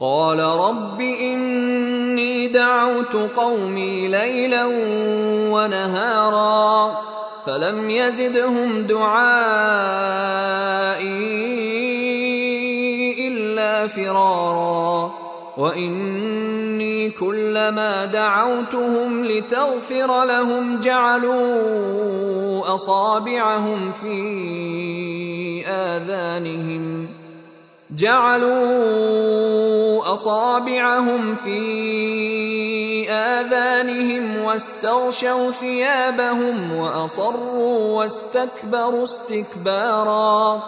قال رب إني دعوت قومي ليلا ونهارا فلم يزدهم دعائي إلا فرارا وإني كلما دعوتهم لتغفر لهم جعلوا أصابعهم في آذانهم جعلوا أصابعهم في آذانهم واستغشوا ثيابهم وأصروا واستكبروا استكبارا.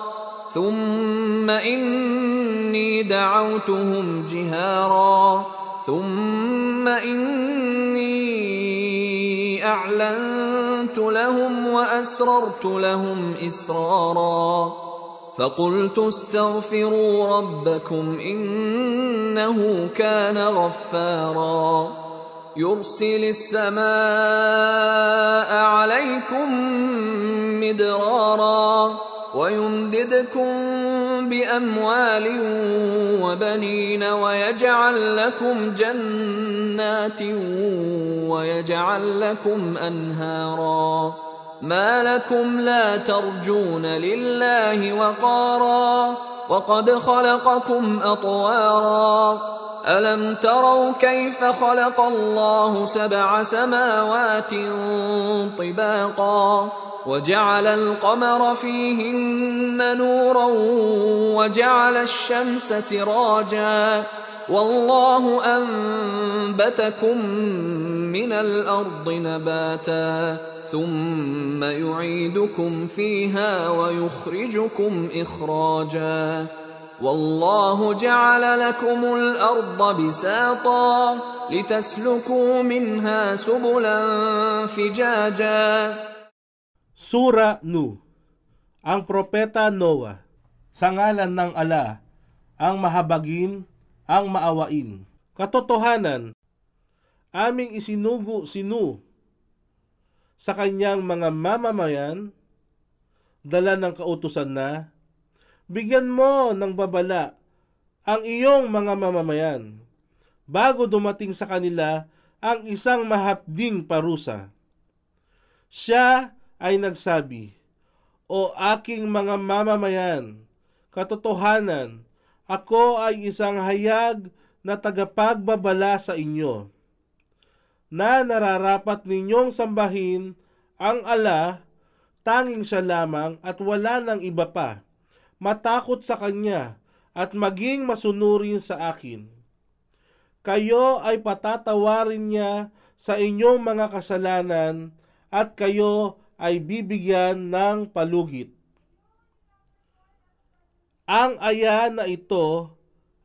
ثم إني دعوتهم جهارا. ثم إني أعلنت لهم وأسررت لهم إسرارا. فقلت استغفروا ربكم إنه كان غفارا. يرسل السماء عليكم مدرارا ويمددكم بأموال وبنين ويجعل لكم جنات ويجعل لكم أنهارا. ما لكم لا ترجون لله وقارا وقد خلقكم أطوارا. ألم تروا كيف خلق الله سبع سماوات طباقا وجعل القمر فيهن نورا وجعل الشمس سراجا. والله أنبتكم من الأرض نباتا. ثم يعيدكم فيها ويخرجكم إخراجا والله جعل لكم الأرض بساطا لتسلكوا منها سبلا فجاجا Sura Nu Ang Propeta Noah Sa ngalan ng ala Ang mahabagin Ang maawain Katotohanan Aming isinugo si Nu sa kanyang mga mamamayan Dala ng kautusan na Bigyan mo ng babala Ang iyong mga mamamayan Bago dumating sa kanila Ang isang mahapding parusa. Siya ay nagsabi, O aking mga mamamayan, katotohanan, ako ay isang hayag na tagapagbabala sa inyo, na nararapat ninyong sambahin ang ala, tanging siya lamang at wala ng iba pa, matakot sa kanya at maging masunurin sa akin. Kayo ay patatawarin niya sa inyong mga kasalanan at kayo ay bibigyan ng palugit. Ang aya na ito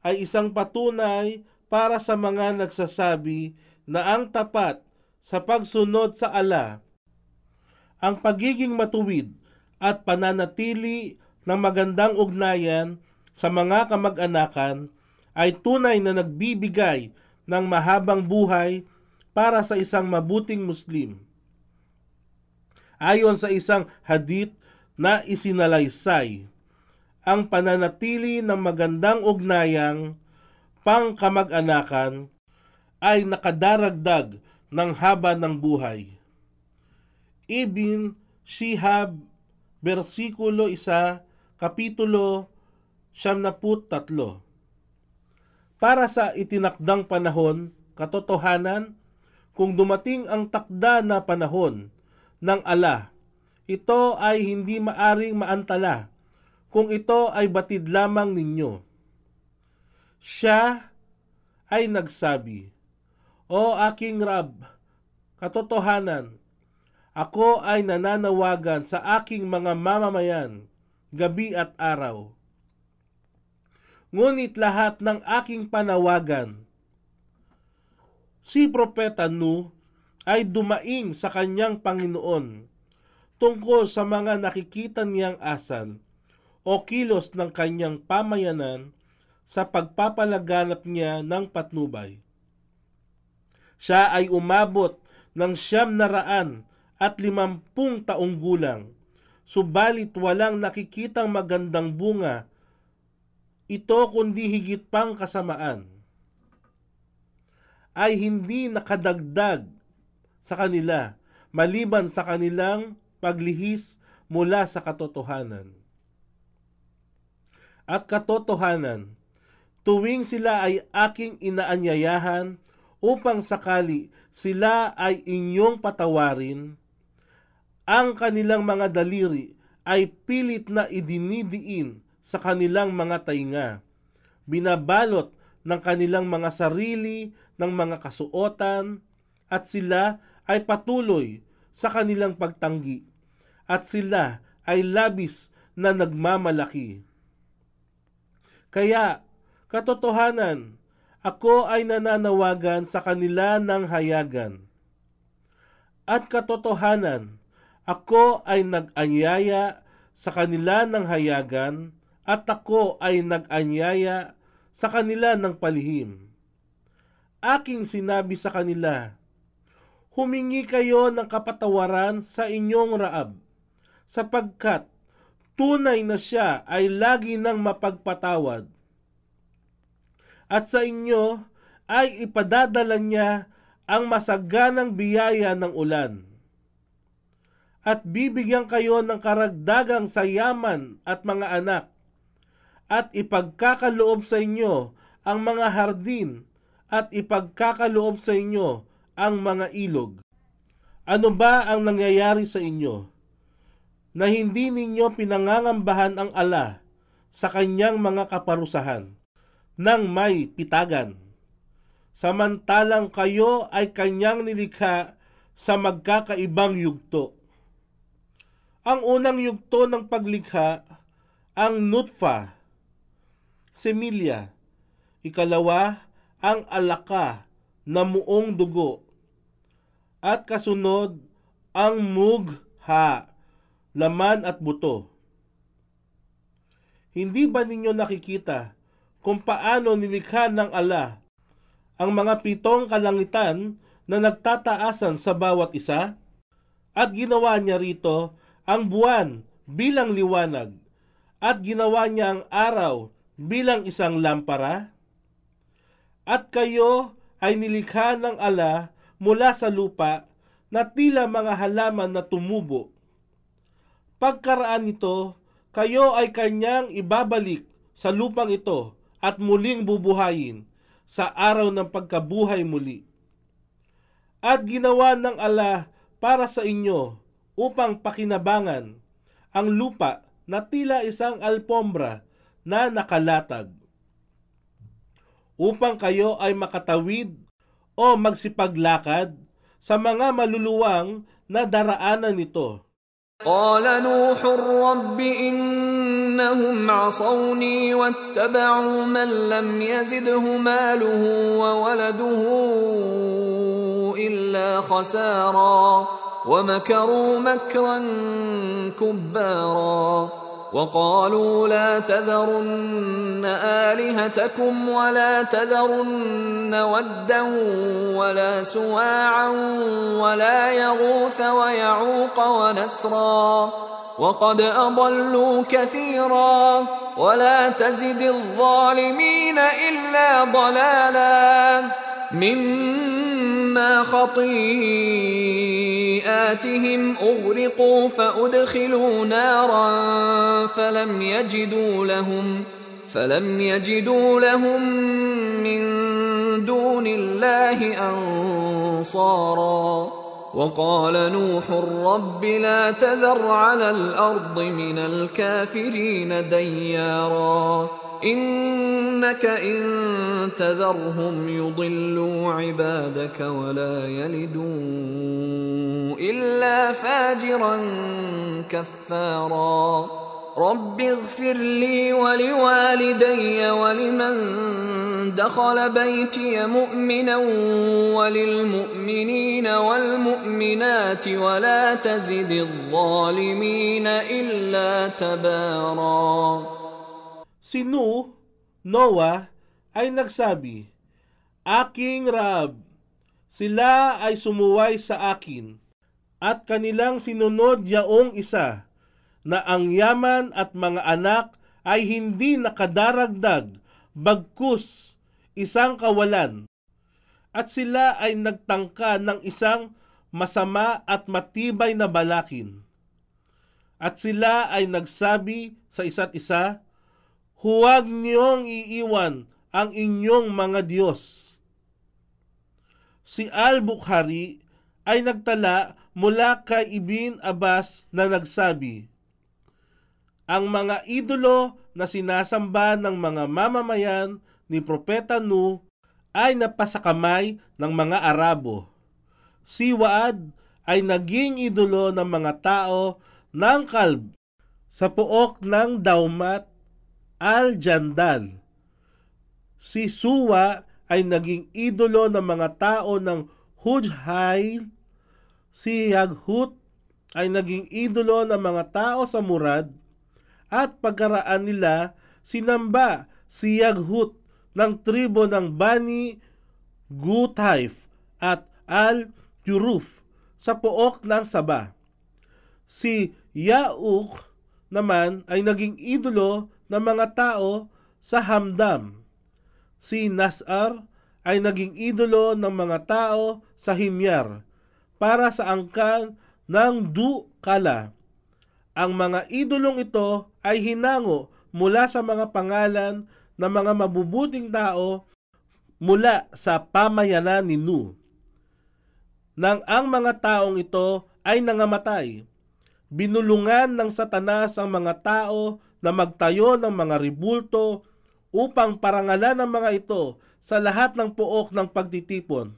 ay isang patunay para sa mga nagsasabi na ang tapat sa pagsunod sa ala, ang pagiging matuwid at pananatili ng magandang ugnayan sa mga kamag-anakan ay tunay na nagbibigay ng mahabang buhay para sa isang mabuting Muslim ayon sa isang hadith na isinalaysay. Ang pananatili ng magandang ugnayang pangkamag-anakan ay nakadaragdag ng haba ng buhay. Ibn Shihab, versikulo 1, kapitulo 73. para sa itinakdang panahon, katotohanan, kung dumating ang takda na panahon ng ala, ito ay hindi maaring maantala kung ito ay batid lamang ninyo. Siya ay nagsabi, O aking Rab, katotohanan, ako ay nananawagan sa aking mga mamamayan, gabi at araw. Ngunit lahat ng aking panawagan, si Propeta Nu ay dumaing sa kanyang Panginoon tungkol sa mga nakikita niyang asal o kilos ng kanyang pamayanan sa pagpapalaganap niya ng patnubay. Siya ay umabot ng siyam na raan at limampung taong gulang, subalit walang nakikitang magandang bunga, ito kundi higit pang kasamaan, ay hindi nakadagdag sa kanila maliban sa kanilang paglihis mula sa katotohanan. At katotohanan, tuwing sila ay aking inaanyayahan upang sakali sila ay inyong patawarin, ang kanilang mga daliri ay pilit na idinidiin sa kanilang mga tainga, binabalot ng kanilang mga sarili ng mga kasuotan, at sila ay patuloy sa kanilang pagtanggi, at sila ay labis na nagmamalaki. Kaya Katotohanan, ako ay nananawagan sa kanila ng hayagan. At katotohanan, ako ay nag-anyaya sa kanila ng hayagan at ako ay nag-anyaya sa kanila ng palihim. Aking sinabi sa kanila, humingi kayo ng kapatawaran sa inyong raab, sapagkat tunay na siya ay lagi nang mapagpatawad at sa inyo ay ipadadala niya ang masaganang biyaya ng ulan. At bibigyan kayo ng karagdagang sayaman at mga anak, at ipagkakaloob sa inyo ang mga hardin, at ipagkakaloob sa inyo ang mga ilog. Ano ba ang nangyayari sa inyo? Na hindi ninyo pinangangambahan ang ala sa kanyang mga kaparusahan ng may pitagan. Samantalang kayo ay kanyang nilikha sa magkakaibang yugto. Ang unang yugto ng paglikha, ang nutfa, semilya. Ikalawa, ang alaka na muong dugo. At kasunod, ang mugha, laman at buto. Hindi ba ninyo nakikita kung paano nilikha ng ala ang mga pitong kalangitan na nagtataasan sa bawat isa? At ginawa niya rito ang buwan bilang liwanag at ginawa niya ang araw bilang isang lampara? At kayo ay nilikha ng ala mula sa lupa na tila mga halaman na tumubo. Pagkaraan nito, kayo ay kanyang ibabalik sa lupang ito at muling bubuhayin sa araw ng pagkabuhay muli. At ginawa ng ala para sa inyo upang pakinabangan ang lupa na tila isang alpombra na nakalatag upang kayo ay makatawid o magsipaglakad sa mga maluluwang na daraanan nito. Qala Nuhur Rabbi in إنهم عصوني واتبعوا من لم يزده ماله وولده إلا خسارا ومكروا مكرا كبارا وقالوا لا تذرن آلهتكم ولا تذرن ودا ولا سواعا ولا يغوث ويعوق ونسرا وقد أضلوا كثيرا ولا تزد الظالمين إلا ضلالا مما خطيئاتهم أغرقوا فأدخلوا نارا فلم يجدوا لهم فلم يجدوا لهم من دون الله أنصارا وقال نوح رب لا تذر على الأرض من الكافرين ديارا إنك إن تذرهم يضلوا عبادك ولا يلدوا إلا فاجرا كفارا رب اغفر لي ولوالدي ولمن دخل بيتي مؤمنا وللمؤمنين والمؤمنات ولا تزد الظالمين إلا تبارا Si Nu, Noah, ay nagsabi, Aking Rab, sila ay sumuway sa akin, at kanilang sinunod yaong isa, na ang yaman at mga anak ay hindi nakadaragdag, bagkus isang kawalan. At sila ay nagtangka ng isang masama at matibay na balakin. At sila ay nagsabi sa isa't isa, Huwag niyong iiwan ang inyong mga Diyos. Si Al-Bukhari ay nagtala mula kay Ibn Abbas na nagsabi, Ang mga idolo na sinasamba ng mga mamamayan ni Propeta Nu ay napasakamay ng mga Arabo. Si Waad ay naging idolo ng mga tao ng Kalb sa puok ng Daumat Al-Jandal. Si Suwa ay naging idolo ng mga tao ng Hujhail. Si Yaghut ay naging idolo ng mga tao sa Murad. At pagkaraan nila, sinamba si Yaghut ng tribo ng Bani Gutaif at Al-Yuruf sa pook ng Saba. Si Yauk naman ay naging idolo ng mga tao sa Hamdam. Si Nasar ay naging idolo ng mga tao sa Himyar para sa angkan ng Du-Kala. Ang mga idolong ito ay hinango mula sa mga pangalan ng mga mabubuting tao mula sa pamayanan ni Nu. Nang ang mga taong ito ay nangamatay, binulungan ng satanas ang mga tao na magtayo ng mga ribulto upang parangalan ang mga ito sa lahat ng pook ng pagtitipon.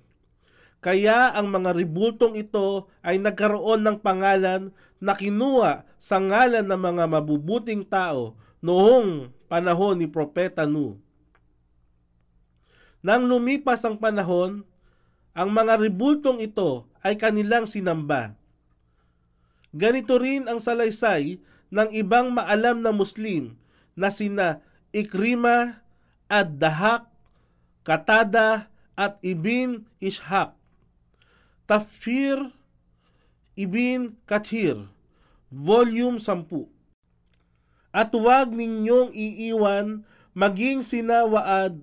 Kaya ang mga ribultong ito ay nagkaroon ng pangalan na kinuha sa ngalan ng mga mabubuting tao noong panahon ni Propeta Nu. Nang lumipas ang panahon, ang mga ribultong ito ay kanilang sinamba. Ganito rin ang salaysay ng ibang maalam na Muslim na sina Ikrima at Dahak, Katada at Ibn Ishaq. Tafsir Ibn Kathir, Volume 10. At huwag ninyong iiwan maging sinawaad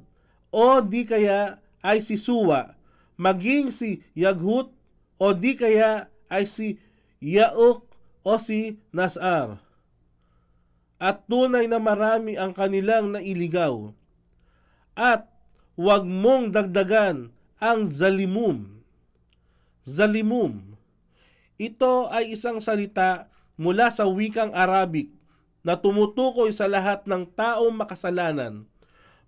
o di kaya ay si Suwa, maging si Yaghut o di kaya ay si Yauk o si Nasar. At tunay na marami ang kanilang nailigaw. At huwag mong dagdagan ang zalimum. Zalimum. Ito ay isang salita mula sa wikang Arabic na tumutukoy sa lahat ng taong makasalanan,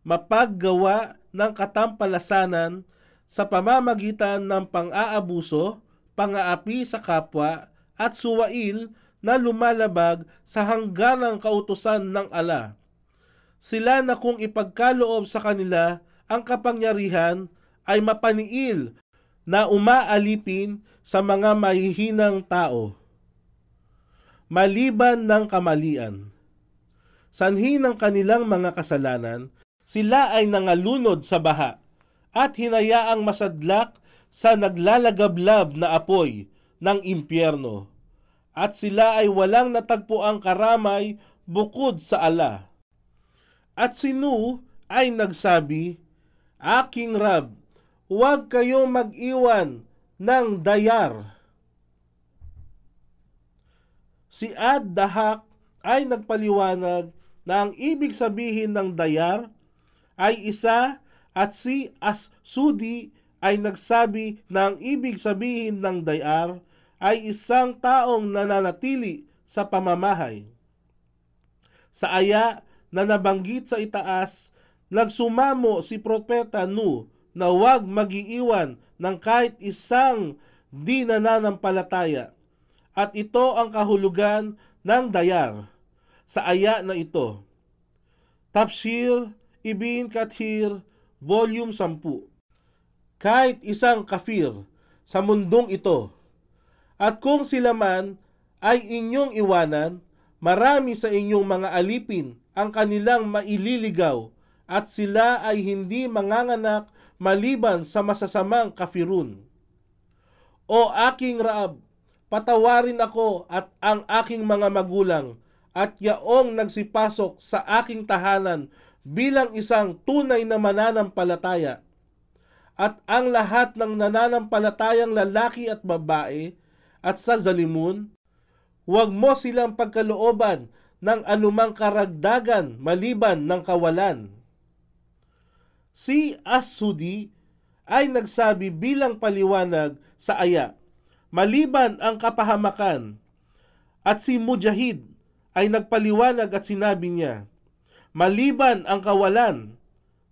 mapaggawa ng katampalasanan sa pamamagitan ng pang-aabuso, pang-aapi sa kapwa, at suwail na lumalabag sa hangganang kautusan ng ala. Sila na kung ipagkaloob sa kanila ang kapangyarihan ay mapaniil na umaalipin sa mga mahihinang tao. Maliban ng kamalian. Sanhi ng kanilang mga kasalanan, sila ay nangalunod sa baha at hinayaang masadlak sa naglalagablab na apoy ng impyerno. At sila ay walang natagpuang karamay bukod sa ala. At si Nu ay nagsabi, Aking Rab, huwag kayong mag-iwan ng dayar. Si Ad Dahak ay nagpaliwanag na ang ibig sabihin ng dayar ay isa At si As-Sudi ay nagsabi na ang ibig sabihin ng dayar ay isang taong nananatili sa pamamahay. Sa aya na nabanggit sa itaas, nagsumamo si Propeta Nu na huwag magiiwan ng kahit isang di nananampalataya. At ito ang kahulugan ng dayar sa aya na ito. Tafsir Ibn Kathir, Volume 10 Kahit isang kafir sa mundong ito, at kung sila man ay inyong iwanan, marami sa inyong mga alipin ang kanilang maililigaw at sila ay hindi manganganak maliban sa masasamang kafirun. O aking Raab, patawarin ako at ang aking mga magulang at yaong nagsipasok sa aking tahanan bilang isang tunay na mananampalataya. At ang lahat ng nananampalatayang lalaki at babae at sa zalimun, huwag mo silang pagkalooban ng anumang karagdagan maliban ng kawalan. Si Asudi ay nagsabi bilang paliwanag sa aya, maliban ang kapahamakan. At si Mujahid ay nagpaliwanag at sinabi niya, maliban ang kawalan,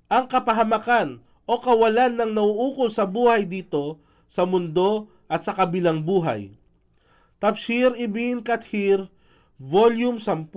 ang kapahamakan o kawalan ng nauukol sa buhay dito, sa mundo at sa kabilang buhay. Tafsir Ibn Kathir, Volume 10